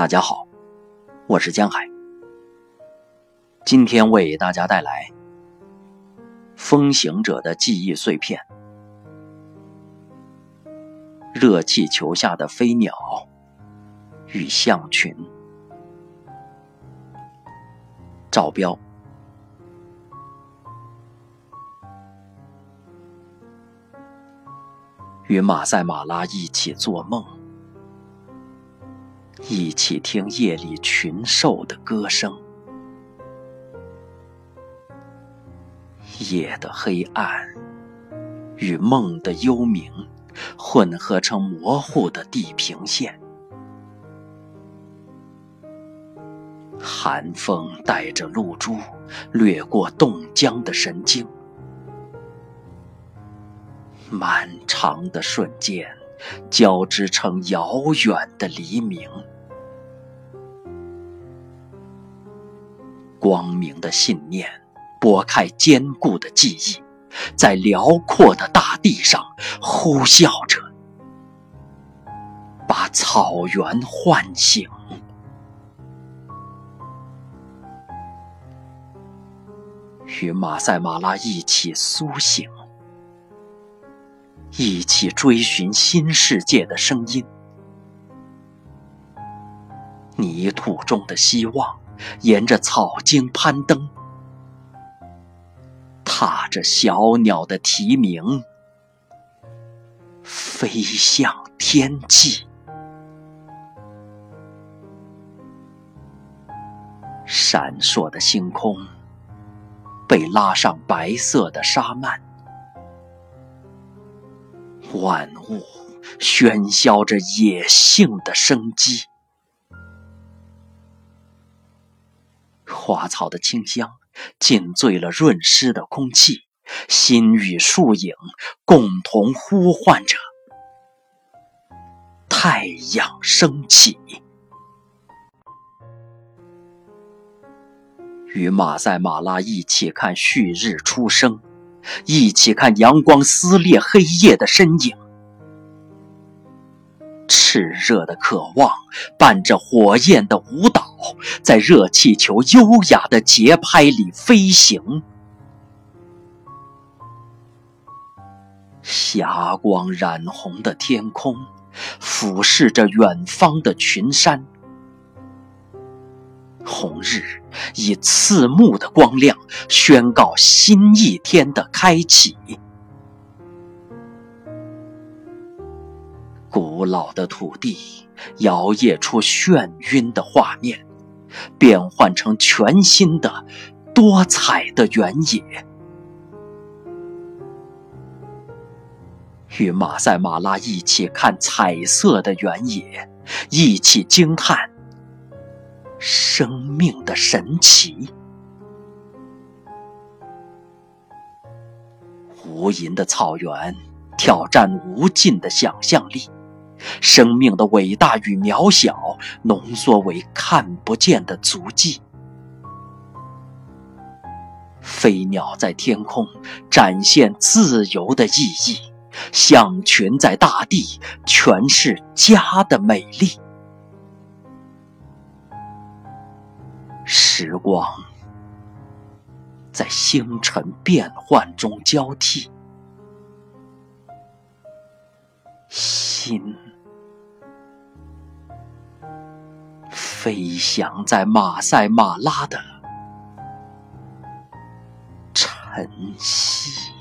大家好，我是江海。今天为大家带来《风行者的记忆碎片》。热气球下的飞鸟与象群。赵彪。与马赛马拉一起做梦。一起听夜里群兽的歌声，夜的黑暗与梦的幽冥混合成模糊的地平线，寒风带着露珠掠过冻僵的神经，漫长的瞬间交织成遥远的黎明。光明的信念，拨开坚固的记忆，在辽阔的大地上呼啸着，把草原唤醒。与马赛马拉一起苏醒，一起追寻新世界的声音，泥土中的希望。沿着草茎攀登，踏着小鸟的啼鸣，飞向天际。闪烁的星空被拉上白色的纱幔，万物喧嚣着野性的生机。花草的清香浸醉了润湿的空气，心与树影共同呼唤着太阳升起。与马赛马拉一起看旭日初升，一起看阳光撕裂黑夜的身影。炽热的渴望伴着火焰的舞蹈。在热气球优雅的节拍里飞行，霞光染红的天空俯视着远方的群山，红日以刺目的光亮宣告新一天的开启。古老的土地摇曳出眩晕的画面。变换成全新的、多彩的原野，与马赛马拉一起看彩色的原野，一起惊叹生命的神奇。无垠的草原挑战无尽的想象力。生命的伟大与渺小浓缩为看不见的足迹。飞鸟在天空展现自由的意义，象群在大地诠释家的美丽。时光在星辰变幻中交替，心。飞翔在马赛马拉的晨曦。